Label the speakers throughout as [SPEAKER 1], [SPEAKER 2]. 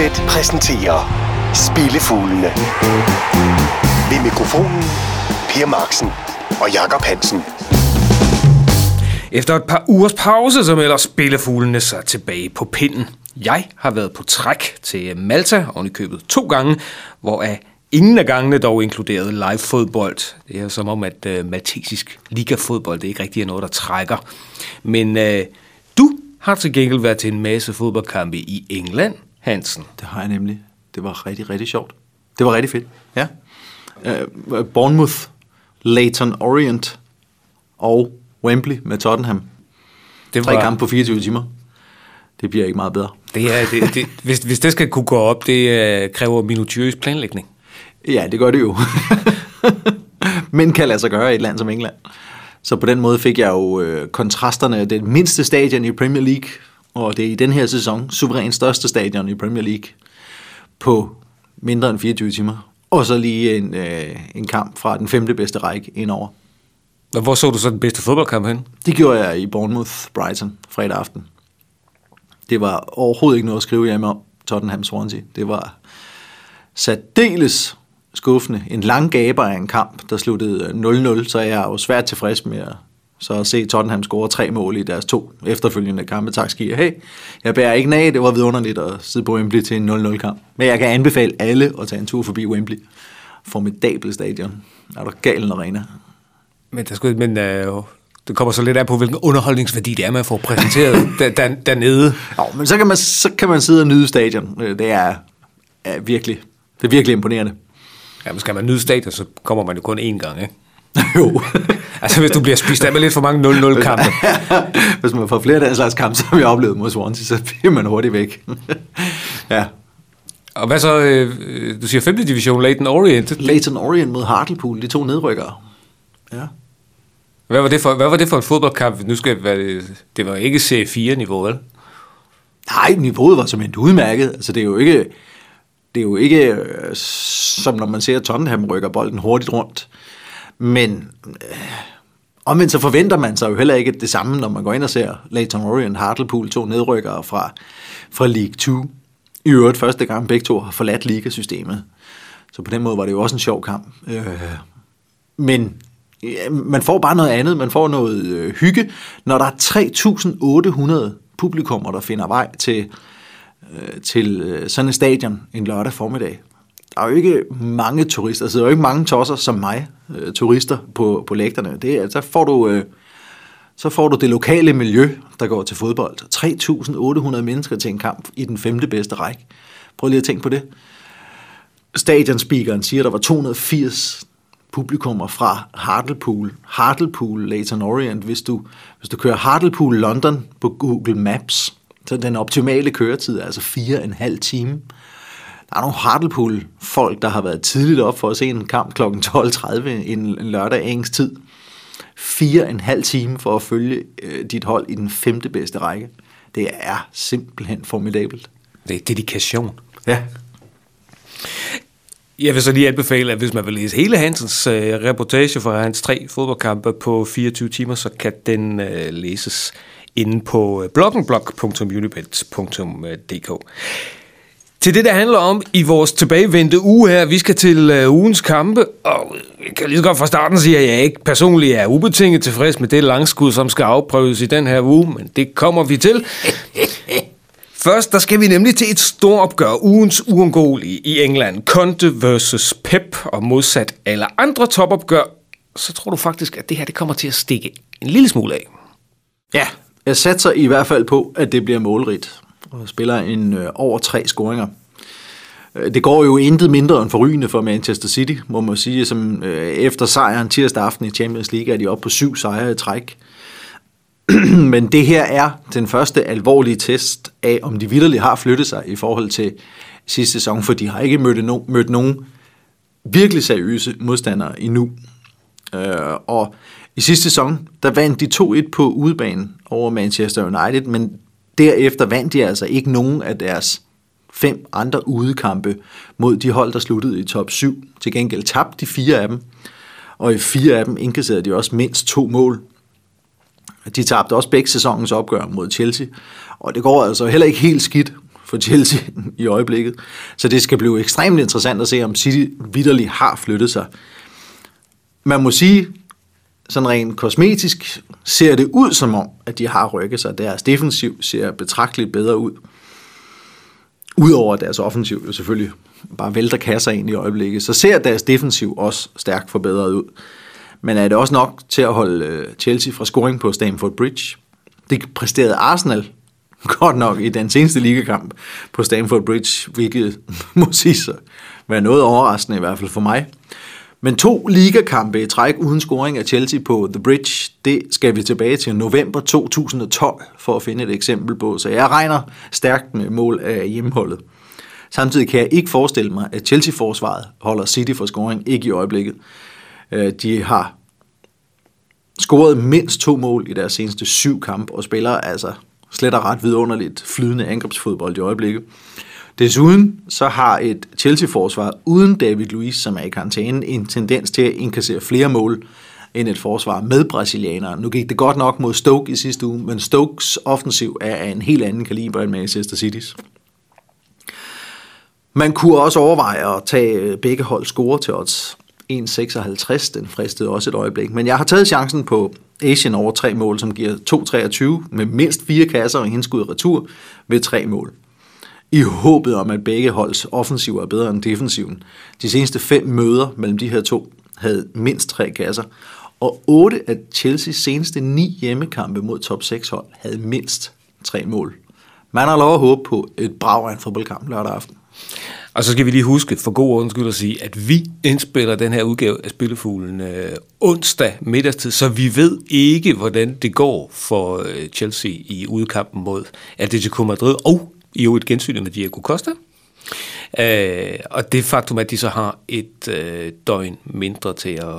[SPEAKER 1] Unibet præsenterer Spillefuglene. Ved mikrofonen Per Marksen og Jakob Hansen.
[SPEAKER 2] Efter et par ugers pause, så melder spillefuglene sig tilbage på pinden. Jeg har været på træk til Malta, og i købet to gange, hvor af ingen af gangene dog inkluderede live fodbold. Det er som om, at øh, maltesisk ligafodbold det ikke rigtig er noget, der trækker. Men øh, du har til gengæld været til en masse fodboldkampe i England, Hansen.
[SPEAKER 3] Det har jeg nemlig. Det var rigtig, rigtig sjovt. Det var rigtig fedt, ja. Uh, Bournemouth, Leighton Orient og Wembley med Tottenham.
[SPEAKER 2] Det
[SPEAKER 3] Tre kampe på 24 timer. Det bliver ikke meget bedre.
[SPEAKER 2] Det er, det, det, hvis, hvis det skal kunne gå op, det uh, kræver minutiøs planlægning.
[SPEAKER 3] Ja, det gør det jo. Men kan lade sig gøre i et land som England. Så på den måde fik jeg jo øh, kontrasterne af det mindste stadion i Premier League, og det er i den her sæson suverænt største stadion i Premier League, på mindre end 24 timer. Og så lige en, øh, en kamp fra den femte bedste række indover.
[SPEAKER 2] Og hvor så du så den bedste fodboldkamp hen?
[SPEAKER 3] Det gjorde jeg i Bournemouth Brighton fredag aften. Det var overhovedet ikke noget at skrive hjemme om Tottenham Swansea. Det var særdeles skuffende. En lang gaber af en kamp, der sluttede 0-0, så jeg er jo svært tilfreds med at, så at se Tottenham score tre mål i deres to efterfølgende kampe. Tak skier. Hey, jeg bærer ikke af, det var vidunderligt at sidde på Wembley til en 0-0 kamp. Men jeg kan anbefale alle at tage en tur forbi Wembley. Formidabel stadion. Er der gal en arena?
[SPEAKER 2] Men, der skulle, men øh, det kommer så lidt af på, hvilken underholdningsværdi det er, man får præsenteret der, der, dernede.
[SPEAKER 3] Jo, men så kan, man, så kan man sidde og nyde stadion. Det er, er virkelig, det er virkelig imponerende.
[SPEAKER 2] Ja, men skal man nyde stadion, så kommer man jo kun én gang, ikke?
[SPEAKER 3] jo.
[SPEAKER 2] altså, hvis du bliver spist af med lidt for mange 0-0-kampe.
[SPEAKER 3] hvis man får flere af den slags kampe, som vi har oplevet mod Swansea, så bliver man hurtigt væk. ja.
[SPEAKER 2] Og hvad så, øh, du siger 5. division, Leighton Orient?
[SPEAKER 3] Leighton Orient mod Hartlepool, de to nedrykkere. Ja.
[SPEAKER 2] Hvad var det for, hvad var det for en fodboldkamp? Nu skal det, det var ikke C4-niveau, vel?
[SPEAKER 3] Nej, niveauet var som en udmærket. Altså, det er jo ikke, det er jo ikke øh, som når man ser, at Tottenham rykker bolden hurtigt rundt. Men øh, omvendt så forventer man sig jo heller ikke det samme, når man går ind og ser Leighton Orient, Hartlepool, to nedrykkere fra, fra League 2. I øvrigt første gang begge to har forladt ligasystemet. Så på den måde var det jo også en sjov kamp. Øh, men ja, man får bare noget andet. Man får noget øh, hygge, når der er 3.800 publikummer, der finder vej til, øh, til øh, sådan et stadion en lørdag formiddag. Der er jo ikke mange turister, altså der er jo ikke mange tosser som mig, øh, turister på, på lægterne. Det, er, så, får du, øh, så får du det lokale miljø, der går til fodbold. 3.800 mennesker til en kamp i den femte bedste række. Prøv lige at tænke på det. Stadionspeakeren siger, at der var 280 publikummer fra Hartlepool, Hartlepool, Leighton Orient. Hvis du, hvis du kører Hartlepool London på Google Maps, så den optimale køretid er altså fire en halv time. Der er nogle Hartlepool-folk, der har været tidligt op for at se en kamp kl. 12.30 en, en lørdag engelsk tid. Fire en halv time for at følge øh, dit hold i den femte bedste række. Det er simpelthen formidabelt.
[SPEAKER 2] Det er dedikation.
[SPEAKER 3] Ja.
[SPEAKER 2] Jeg vil så lige anbefale, at hvis man vil læse hele Hansens øh, reportage fra hans tre fodboldkampe på 24 timer, så kan den øh, læses inde på bloggenblog.unibet.dk. Til det, der handler om i vores tilbagevendte uge her, vi skal til øh, ugens kampe, og jeg kan lige så godt fra starten sige, at jeg ikke personligt er ubetinget tilfreds med det langskud, som skal afprøves i den her uge, men det kommer vi til. Først, der skal vi nemlig til et stort opgør, ugens uundgåelige i England. Conte versus Pep, og modsat alle andre topopgør, så tror du faktisk, at det her det kommer til at stikke en lille smule af.
[SPEAKER 3] Ja, jeg satser i hvert fald på, at det bliver målrigt, og spiller en øh, over tre scoringer. Øh, det går jo intet mindre end forrygende for Manchester City, må man sige, som øh, efter sejren tirsdag aften i Champions League er de oppe på syv sejre i træk. Men det her er den første alvorlige test af, om de vidderligt har flyttet sig i forhold til sidste sæson, for de har ikke mødt, no- mødt nogen virkelig seriøse modstandere endnu. Øh, og i sidste sæson, der vandt de 2-1 på udebanen over Manchester United, men derefter vandt de altså ikke nogen af deres fem andre udekampe mod de hold, der sluttede i top 7. Til gengæld tabte de fire af dem, og i fire af dem indkasserede de også mindst to mål. De tabte også begge sæsonens opgør mod Chelsea, og det går altså heller ikke helt skidt for Chelsea i øjeblikket. Så det skal blive ekstremt interessant at se, om City vidderligt har flyttet sig. Man må sige, sådan rent kosmetisk ser det ud som om, at de har rykket sig. Deres defensiv ser betragteligt bedre ud. Udover deres offensiv jo selvfølgelig bare vælter kasser ind i øjeblikket, så ser deres defensiv også stærkt forbedret ud. Men er det også nok til at holde øh, Chelsea fra scoring på Stamford Bridge? Det præsterede Arsenal godt nok i den seneste ligakamp på Stamford Bridge, hvilket må sige sig være noget overraskende i hvert fald for mig. Men to ligakampe i træk uden scoring af Chelsea på The Bridge, det skal vi tilbage til november 2012 for at finde et eksempel på. Så jeg regner stærkt med mål af hjemmeholdet. Samtidig kan jeg ikke forestille mig, at Chelsea-forsvaret holder City for scoring, ikke i øjeblikket. Øh, de har scoret mindst to mål i deres seneste syv kampe, og spiller altså slet og ret vidunderligt flydende angrebsfodbold i øjeblikket. Desuden så har et Chelsea-forsvar uden David Luiz, som er i karantæne, en tendens til at inkassere flere mål end et forsvar med brasilianere. Nu gik det godt nok mod Stoke i sidste uge, men Stokes offensiv er af en helt anden kaliber end Manchester City's. Man kunne også overveje at tage øh, begge hold score til odds. 1,56, den fristede også et øjeblik. Men jeg har taget chancen på Asian over tre mål, som giver 2,23 med mindst fire kasser og indskud retur ved tre mål. I håbet om, at begge holds offensiv er bedre end defensiven. De seneste fem møder mellem de her to havde mindst tre kasser, og otte af Chelseas seneste ni hjemmekampe mod top 6 hold havde mindst tre mål. Man har lov at håbe på et brag af en fodboldkamp lørdag aften.
[SPEAKER 2] Og så skal vi lige huske, for god ordens skyld at sige, at vi indspiller den her udgave af Spillefuglen øh, onsdag middagstid, så vi ved ikke, hvordan det går for øh, Chelsea i udkampen mod Atletico Madrid, og i jo et gensyn med Diego Costa. Øh, og det faktum, at de så har et øh, døgn mindre til at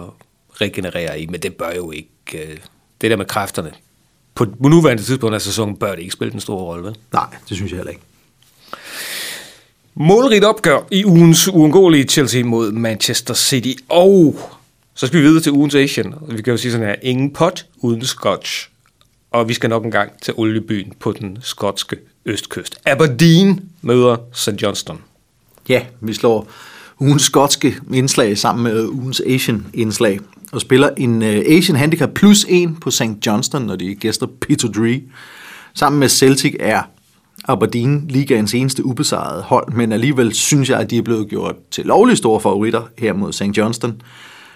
[SPEAKER 2] regenerere i, men det bør jo ikke... Øh, det der med kræfterne, på nuværende tidspunkt af sæsonen, bør det ikke spille den store rolle, vel?
[SPEAKER 3] Nej, det synes jeg heller ikke.
[SPEAKER 2] Målrigt opgør i ugens uundgåelige Chelsea mod Manchester City. Og så skal vi videre til ugens Asian. Vi kan jo sige sådan her, ingen pot uden scotch. Og vi skal nok en gang til oliebyen på den skotske østkyst. Aberdeen møder St. Johnston.
[SPEAKER 3] Ja, vi slår ugens skotske indslag sammen med ugens Asian indslag og spiller en øh, Asian Handicap plus 1 på St. Johnston, når de gæster Peter Dree. Sammen med Celtic er Aberdeen ligaens eneste ubesejrede hold, men alligevel synes jeg, at de er blevet gjort til lovlig store favoritter her mod St. Johnston.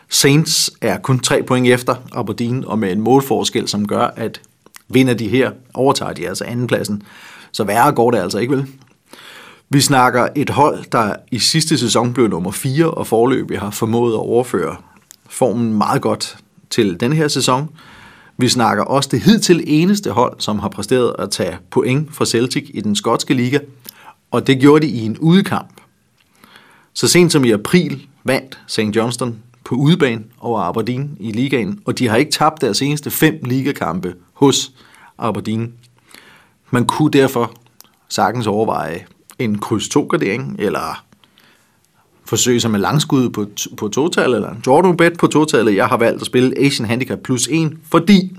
[SPEAKER 3] Saints er kun tre point efter Aberdeen, og med en målforskel, som gør, at vinder de her, overtager de altså andenpladsen. Så værre går det altså ikke, vel? Vi snakker et hold, der i sidste sæson blev nummer 4, og forløbig har formået at overføre formen meget godt til den her sæson. Vi snakker også det hidtil eneste hold, som har præsteret at tage point fra Celtic i den skotske liga, og det gjorde de i en udekamp. Så sent som i april vandt St. Johnston på udebane over Aberdeen i ligaen, og de har ikke tabt deres eneste fem ligakampe hos Aberdeen. Man kunne derfor sagtens overveje en kryds 2 gardering eller forsøge sig med langskud på, på total, eller en Jordan bet på total. Jeg har valgt at spille Asian Handicap plus 1, fordi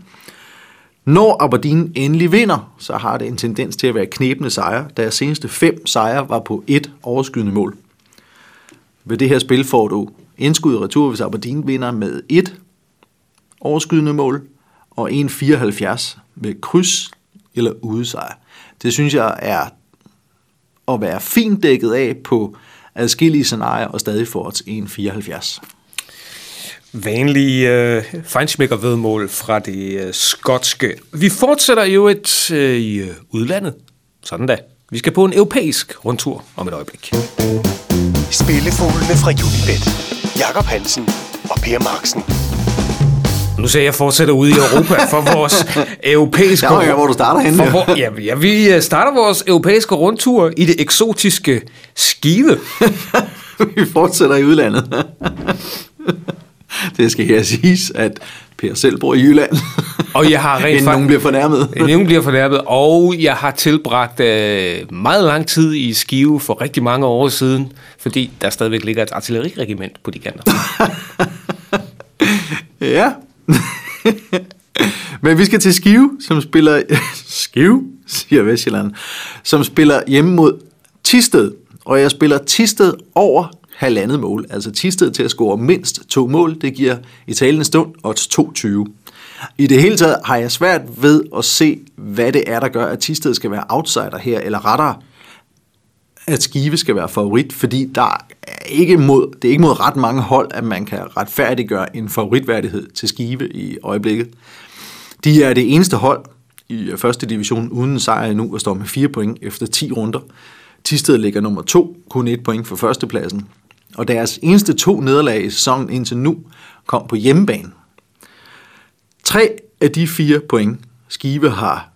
[SPEAKER 3] når Aberdeen endelig vinder, så har det en tendens til at være knæbende sejre. Deres seneste fem sejre var på et overskydende mål. Ved det her spil får du indskud og retur, hvis Aberdeen vinder med et overskydende mål, og 1,74 med kryds eller udesejr. Det synes jeg er at være fint dækket af på adskillige scenarier og stadig får os 1,74.
[SPEAKER 2] Vanlige øh, fejnsmækkervedmål fra det øh, skotske. Vi fortsætter jo et øh, i øh, udlandet. Sådan da. Vi skal på en europæisk rundtur om et øjeblik.
[SPEAKER 1] Spillefuglene fra Unibet. Jakob Hansen og Per Marksen.
[SPEAKER 2] Nu ser jeg fortsætter ude i Europa for vores europæiske...
[SPEAKER 3] Der er hvor du starter henne.
[SPEAKER 2] For hvor, ja, ja, vi øh, starter vores europæiske rundtur i det eksotiske Skive.
[SPEAKER 3] vi fortsætter i udlandet. det skal her siges, at Per selv bor i Jylland.
[SPEAKER 2] Og jeg har rent
[SPEAKER 3] Inden nogen bliver fornærmet.
[SPEAKER 2] Nogen bliver fornærmet. Og jeg har tilbragt øh, meget lang tid i Skive for rigtig mange år siden, fordi der stadigvæk ligger et artilleriregiment på de kanter.
[SPEAKER 3] ja. Men vi skal til Skive, som spiller... Skive, siger Vestjylland. Som spiller hjemme mod Tisted, og jeg spiller Tisted over halvandet mål. Altså Tisted til at score mindst to mål, det giver i talende stund odds 22. I det hele taget har jeg svært ved at se, hvad det er, der gør, at Tisted skal være outsider her, eller rettere, at Skive skal være favorit, fordi der er ikke mod, det er ikke mod ret mange hold, at man kan retfærdiggøre en favoritværdighed til Skive i øjeblikket. De er det eneste hold i første division uden sejr endnu og står med 4 point efter 10 runder. Tisted ligger nummer 2, kun 1 point for førstepladsen. Og deres eneste to nederlag i sæsonen indtil nu kom på hjemmebane. Tre af de fire point, Skive har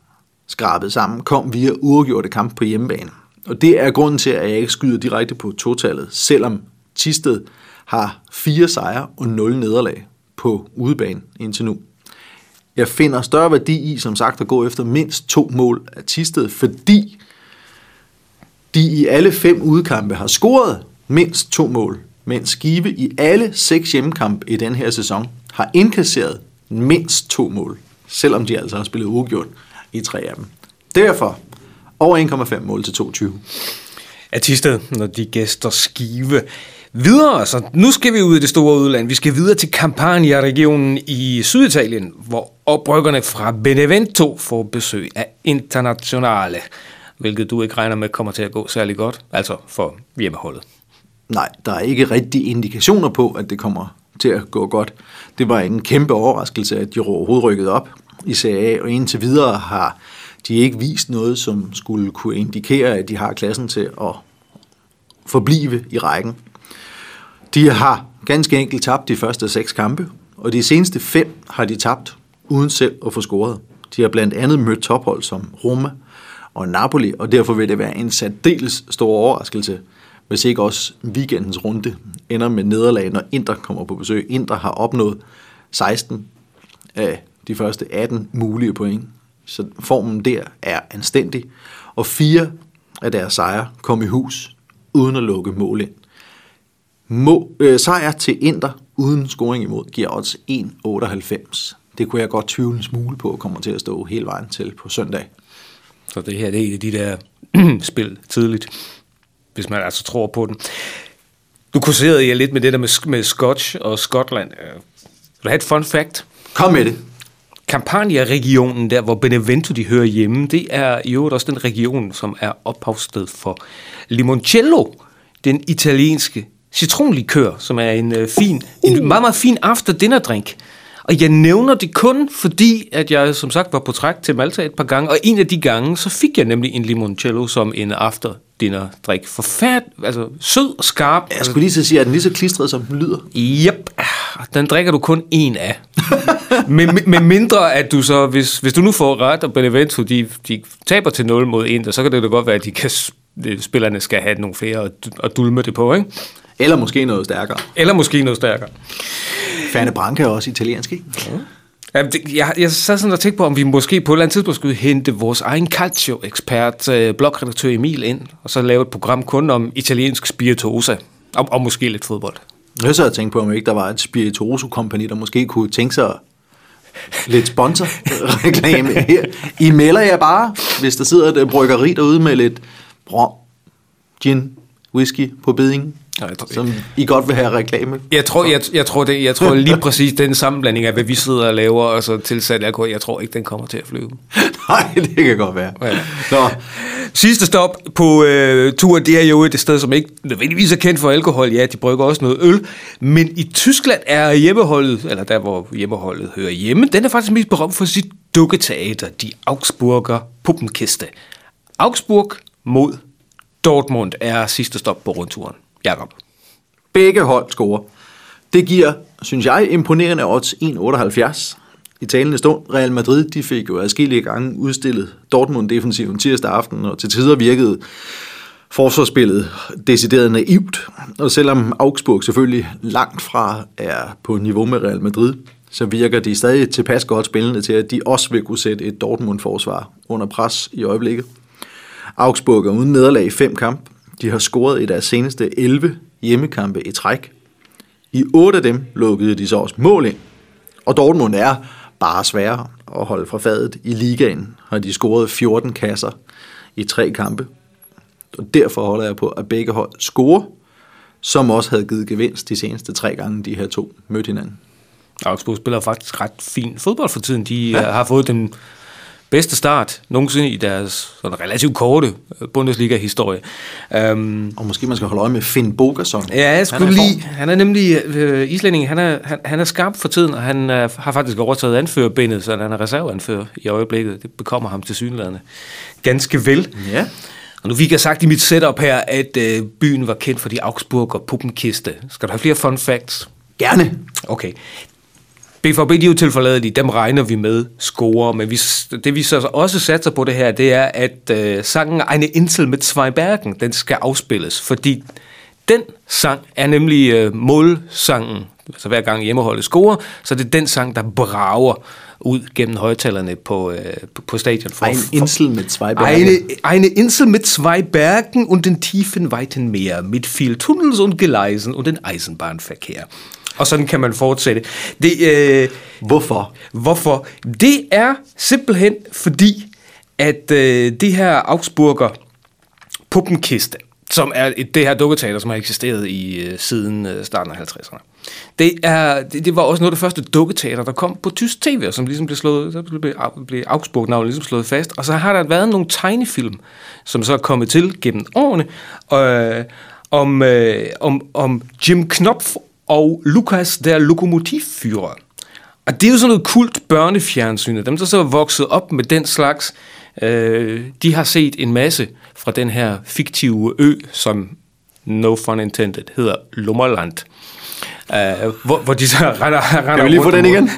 [SPEAKER 3] skrabet sammen, kom via uafgjorte kamp på hjemmebane. Og det er grunden til, at jeg ikke skyder direkte på totallet, selvom Tisted har fire sejre og nul nederlag på udebane indtil nu. Jeg finder større værdi i, som sagt, at gå efter mindst to mål af Tisted, fordi de i alle fem udkampe har scoret mindst to mål, mens Skive i alle seks hjemmekampe i den her sæson har indkasseret mindst to mål, selvom de altså har spillet uafgjort i tre af dem. Derfor over 1,5 mål til 22.
[SPEAKER 2] Af Tisted, når de gæster Skive. Videre, så nu skal vi ud i det store udland. Vi skal videre til Campania-regionen i Syditalien, hvor oprykkerne fra Benevento får besøg af Internationale, hvilket du ikke regner med kommer til at gå særlig godt, altså for hjemmeholdet.
[SPEAKER 3] Nej, der er ikke rigtig indikationer på, at det kommer til at gå godt. Det var en kæmpe overraskelse, at de overhovedet rykkede op i Serie A, og indtil videre har de ikke vist noget, som skulle kunne indikere, at de har klassen til at forblive i rækken. De har ganske enkelt tabt de første seks kampe, og de seneste fem har de tabt uden selv at få scoret. De har blandt andet mødt tophold som Roma og Napoli, og derfor vil det være en særdeles stor overraskelse, hvis ikke også weekendens runde ender med nederlag, når Inter kommer på besøg. Inter har opnået 16 af de første 18 mulige point, så formen der er anstændig, og fire af deres sejre kom i hus uden at lukke mål ind. Må, øh, sejr til Inter uden scoring imod giver odds 1,98. Det kunne jeg godt tvivle en smule på, kommer til at stå hele vejen til på søndag.
[SPEAKER 2] Så det her det er et af de der spil tidligt, hvis man altså tror på den. Du kurserede jeg lidt med det der med, med Scotch og Skotland. Øh, vil du have et fun fact?
[SPEAKER 3] Kom med det.
[SPEAKER 2] Campania-regionen, der hvor Benevento de hører hjemme, det er i øvrigt også den region, som er ophavssted for limoncello, den italienske citronlikør, som er en øh, fin, en meget, meget fin after-dinner-drink. Og jeg nævner det kun, fordi at jeg som sagt var på træk til Malta et par gange, og en af de gange, så fik jeg nemlig en limoncello som en after dinner drik. Forfærd, altså sød og skarp.
[SPEAKER 3] Jeg skulle lige så sige, at den lige så klistret, som den lyder?
[SPEAKER 2] Yep, den drikker du kun en af. med, med, mindre, at du så, hvis, hvis du nu får ret, og Benevento, de, de taber til 0 mod Inter, så kan det da godt være, at de kan, spillerne skal have nogle flere og, og dulme det på, ikke?
[SPEAKER 3] Eller måske noget stærkere.
[SPEAKER 2] Eller måske noget stærkere.
[SPEAKER 3] Fane Branca er også italiensk, ikke? Ja.
[SPEAKER 2] Ja, det, jeg, jeg sad sådan og tænkte på, om vi måske på et eller andet tidspunkt skulle hente vores egen calcio-ekspert, øh, blogredaktør Emil ind, og så lave et program kun om italiensk spirituosa, og, og måske lidt fodbold.
[SPEAKER 3] Jeg så tænkt på, om ikke der var et spirituoso-kompani, der måske kunne tænke sig lidt sponsorreklame her. I melder jer bare, hvis der sidder et bryggeri derude med lidt rom, gin, whisky på bedingen. Tror, som I godt vil have reklame?
[SPEAKER 2] Jeg tror, jeg, jeg, tror, det, jeg tror lige præcis den sammenblanding af, hvad vi sidder og laver, og så tilsat alkohol, jeg tror ikke, den kommer til at flyve.
[SPEAKER 3] Nej, det kan godt være. Ja.
[SPEAKER 2] Nå. Sidste stop på øh, turen, det er jo et sted, som ikke nødvendigvis er kendt for alkohol. Ja, de brygger også noget øl. Men i Tyskland er hjemmeholdet, eller der hvor hjemmeholdet hører hjemme, den er faktisk mest berømt for sit dukketeater, de Augsburger Puppenkiste. Augsburg mod Dortmund er sidste stop på rundturen. Jakob.
[SPEAKER 3] Begge hold scorer. Det giver, synes jeg, imponerende odds 1,78. I talende stund, Real Madrid, de fik jo adskillige gange udstillet Dortmund-defensiven tirsdag aften, og til tider virkede forsvarsspillet decideret naivt. Og selvom Augsburg selvfølgelig langt fra er på niveau med Real Madrid, så virker de stadig tilpas godt spillende til, at de også vil kunne sætte et Dortmund-forsvar under pres i øjeblikket. Augsburg er uden nederlag i fem kamp, de har scoret i deres seneste 11 hjemmekampe i træk. I otte af dem lukkede de så også mål ind. Og Dortmund er bare sværere at holde fra fadet. I ligaen har de scoret 14 kasser i tre kampe. Og derfor holder jeg på, at begge hold scorer, som også havde givet gevinst de seneste tre gange, de her to mødte hinanden.
[SPEAKER 2] Augsburg spiller faktisk ret fin fodbold for tiden. De ja. har fået den bedste start nogensinde i deres sådan relativt korte øh, Bundesliga-historie. Um,
[SPEAKER 3] og måske man skal holde øje med Finn Bogason.
[SPEAKER 2] Ja, jeg skulle han lige... Han er nemlig øh, islænding. Han er, han, han er skarp for tiden, og han øh, har faktisk overtaget anførerbindet, så han er reserveanfører i øjeblikket. Det bekommer ham til synlædende ganske vel.
[SPEAKER 3] Ja.
[SPEAKER 2] Og nu fik jeg sagt i mit setup her, at øh, byen var kendt for de Augsburg og Puppenkiste. Skal du have flere fun facts?
[SPEAKER 3] Gerne.
[SPEAKER 2] Okay. BVB, de er jo tilforladelige, dem regner vi med score, men vi, det vi så også satser på det her, det er, at øh, sangen Eine Insel mit zwei Bergen, den skal afspilles, fordi den sang er nemlig øh, målsangen, altså hver gang hjemmeholdet scorer, så det er den sang, der brager ud gennem højtalerne på, øh, på, på stadion.
[SPEAKER 3] For, Ein Insel mit zwei Bergen.
[SPEAKER 2] Eine, eine Insel mit zwei Bergen und den tiefen, weiten Meer, mit viel Tunnels und Gleisen und den Eisenbahnverkehr. Og sådan kan man fortsætte. Det, øh,
[SPEAKER 3] hvorfor?
[SPEAKER 2] Hvorfor? Det er simpelthen fordi, at øh, det her Augsburger Puppenkiste, som er et, det her dukketeater, som har eksisteret i øh, siden øh, starten af 50'erne. Det, er, det, det var også noget af det første dukketeater, der kom på tysk tv, som ligesom blev slået, så blev, blev Augsburg-navnet ligesom slået fast. Og så har der været nogle tegnefilm, som så er kommet til gennem årene, øh, om, øh, om, om Jim Knopf og Lukas der Lokomotivführer. Og det er jo sådan noget kult børnefjernsyn, dem der så er vokset op med den slags, øh, de har set en masse fra den her fiktive ø, som no fun intended, hedder Lummerland. Uh, hvor, hvor de så render, render
[SPEAKER 3] Kan vi lige få den igen?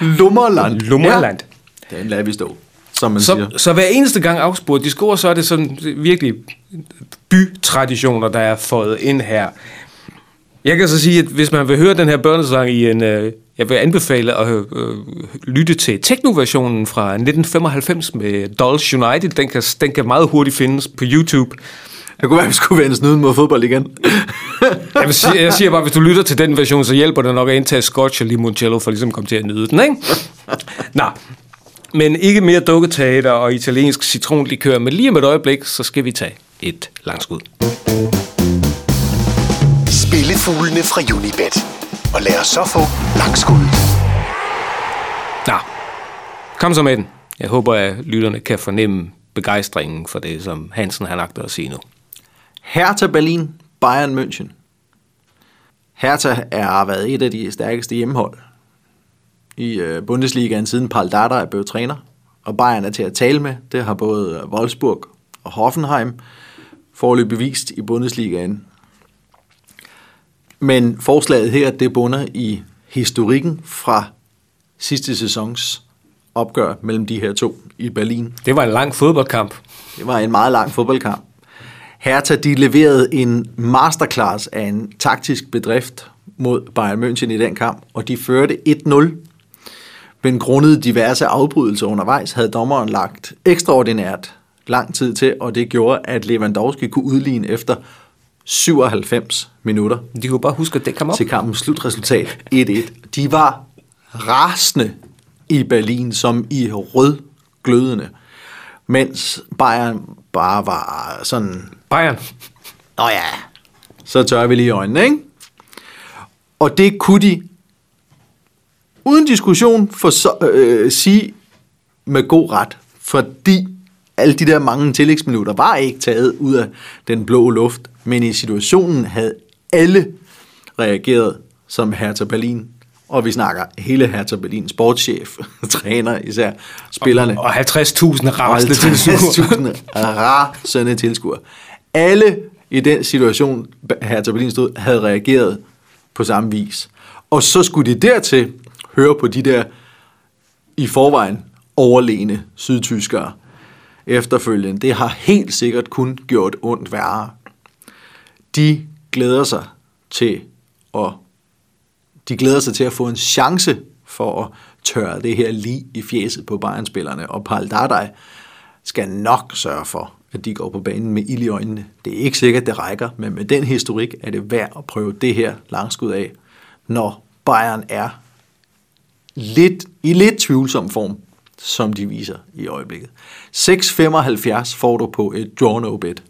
[SPEAKER 3] Lummerland.
[SPEAKER 2] Lummerland.
[SPEAKER 3] Ja. Den lader vi stå, som man
[SPEAKER 2] så,
[SPEAKER 3] siger.
[SPEAKER 2] Så hver eneste gang Augsburg, de scorer, så er det sådan virkelig bytraditioner, der er fået ind her. Jeg kan så sige, at hvis man vil høre den her børnesang i en... Øh, jeg vil anbefale at øh, lytte til teknoversionen fra 1995 med Dolls United. Den kan, den kan meget hurtigt findes på YouTube.
[SPEAKER 3] Det kunne være, at vi skulle vende snuden mod fodbold igen.
[SPEAKER 2] jeg, vil sige, jeg siger bare, at hvis du lytter til den version, så hjælper det nok at indtage scotch og limoncello, for ligesom at komme til at nyde den, ikke? Nå, men ikke mere dukketeater og italiensk citronlikør, men lige om et øjeblik, så skal vi tage et langskud.
[SPEAKER 1] Spillefuglene fra Unibet. Og lad os så få langskud.
[SPEAKER 2] Nå, kom så med den. Jeg håber, at lytterne kan fornemme begejstringen for det, som Hansen har lagt at sige nu.
[SPEAKER 3] Hertha Berlin, Bayern München. Hertha er været et af de stærkeste hjemmehold i øh, Bundesligaen siden Paul Dardai blev træner. Og Bayern er til at tale med. Det har både Wolfsburg og Hoffenheim forløb bevist i Bundesligaen. Men forslaget her, det bunder i historikken fra sidste sæsons opgør mellem de her to i Berlin.
[SPEAKER 2] Det var en lang fodboldkamp.
[SPEAKER 3] Det var en meget lang fodboldkamp. Hertha de leverede en masterclass af en taktisk bedrift mod Bayern München i den kamp, og de førte 1-0. Men grundet diverse afbrydelser undervejs havde dommeren lagt ekstraordinært lang tid til, og det gjorde, at Lewandowski kunne udligne efter 97 minutter.
[SPEAKER 2] De kunne bare huske, at det kom op.
[SPEAKER 3] Til kampens slutresultat 1-1. De var rasende i Berlin, som i rød glødende, mens Bayern bare var sådan...
[SPEAKER 2] Bayern?
[SPEAKER 3] Nå ja, så tør vi lige øjnene, ikke? Og det kunne de uden diskussion for så, øh, sige med god ret, fordi alle de der mange tillægsminutter var ikke taget ud af den blå luft, men i situationen havde alle reageret som Hertha Berlin. Og vi snakker hele Hertha Berlin, sportschef, træner især, spillerne.
[SPEAKER 2] Og, og 50.000 rasende
[SPEAKER 3] tilskuere. 50.000 rasende tilskuere. Alle i den situation, Hertha Berlin stod, havde reageret på samme vis. Og så skulle de dertil høre på de der i forvejen overlegne sydtyskere efterfølgende. Det har helt sikkert kun gjort ondt værre. De glæder sig til at de glæder sig til at få en chance for at tørre det her lige i fjeset på Bayern-spillerne, og Paul Dardai skal nok sørge for, at de går på banen med ild i øjnene. Det er ikke sikkert, det rækker, men med den historik er det værd at prøve det her langskud af, når Bayern er lidt, i lidt tvivlsom form som de viser i øjeblikket. 6,75 får du på et draw no bet.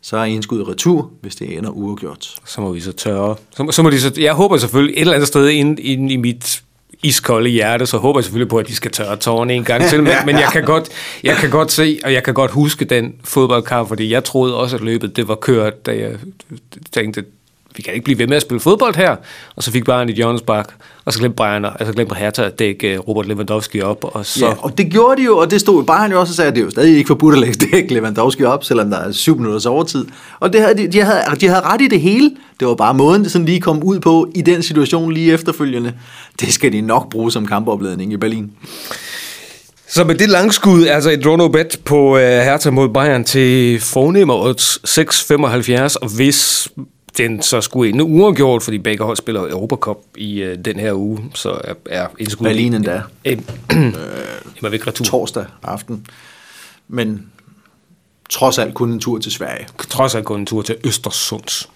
[SPEAKER 3] Så er indskud retur, hvis det ender uafgjort.
[SPEAKER 2] Så må vi så tørre. Så, så må de så, jeg håber selvfølgelig et eller andet sted inde, inde i mit iskolde hjerte, så håber jeg selvfølgelig på, at de skal tørre tårerne en gang til. Men, men jeg, kan godt, jeg kan godt se, og jeg kan godt huske den fodboldkamp, fordi jeg troede også, at løbet det var kørt, da jeg tænkte, vi kan ikke blive ved med at spille fodbold her. Og så fik Bayern et hjørnespark, og så glemte Bayern, altså glemte Hertha at dække Robert Lewandowski op, og så...
[SPEAKER 3] Ja, og det gjorde de jo, og det stod bare han jo også og sagde, at det er jo stadig ikke forbudt at lægge dæk Lewandowski op, selvom der er syv minutters overtid. Og det havde, de, de, havde, de havde ret i det hele. Det var bare måden, det sådan lige kom ud på i den situation lige efterfølgende. Det skal de nok bruge som kampopladning i Berlin.
[SPEAKER 2] Så med det langskud, altså et draw no bet på uh, Hertha mod Bayern til fornemme odds 6,75, og hvis den så skulle ende uafgjort, fordi begge hold spiller Europacup i uh, den her uge, så er, er indskud...
[SPEAKER 3] Berlin endda.
[SPEAKER 2] Øh, øh, retur.
[SPEAKER 3] Torsdag aften. Men trods alt kun en tur til Sverige.
[SPEAKER 2] trods alt gået en tur til Østersunds.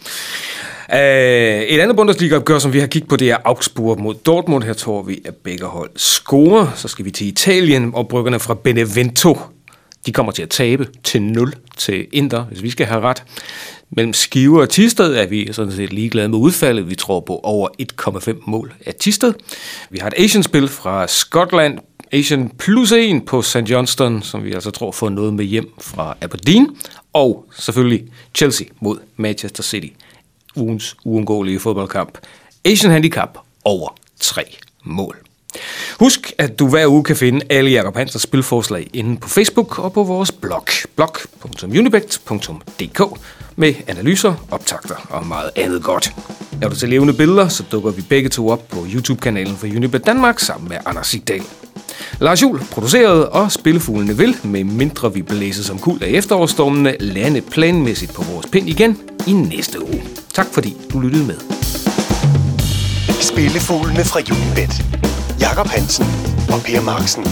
[SPEAKER 2] Uh, et andet Bundesliga-opgør, som vi har kigget på, det er Augsburg mod Dortmund. Her tror vi, at begge hold scorer. Så skal vi til Italien, og bryggerne fra Benevento. De kommer til at tabe til 0 til Inter, hvis vi skal have ret. Mellem Skive og Tisted er vi sådan set ligeglade med udfaldet. Vi tror på over 1,5 mål af Tisted. Vi har et Asian-spil fra Skotland. Asian plus 1 på St. Johnston, som vi altså tror får noget med hjem fra Aberdeen. Og selvfølgelig Chelsea mod Manchester City. Ugens uundgåelige fodboldkamp. Asian Handicap over 3 mål. Husk, at du hver uge kan finde alle Jacob Hansers spilforslag inde på Facebook og på vores blog, blog.unibet.dk med analyser, optagter og meget andet godt. Er du til levende billeder, så dukker vi begge to op på YouTube-kanalen for Unibet Danmark sammen med Anders Sigdal. Lars Juhl producerede og Spillefuglene vil, med mindre vi blæser som kul af efterårsstormene, lande planmæssigt på vores pind igen i næste uge. Tak fordi du lyttede med.
[SPEAKER 1] Spillefuglene fra Unibet. Jakob Hansen og Per Marksen.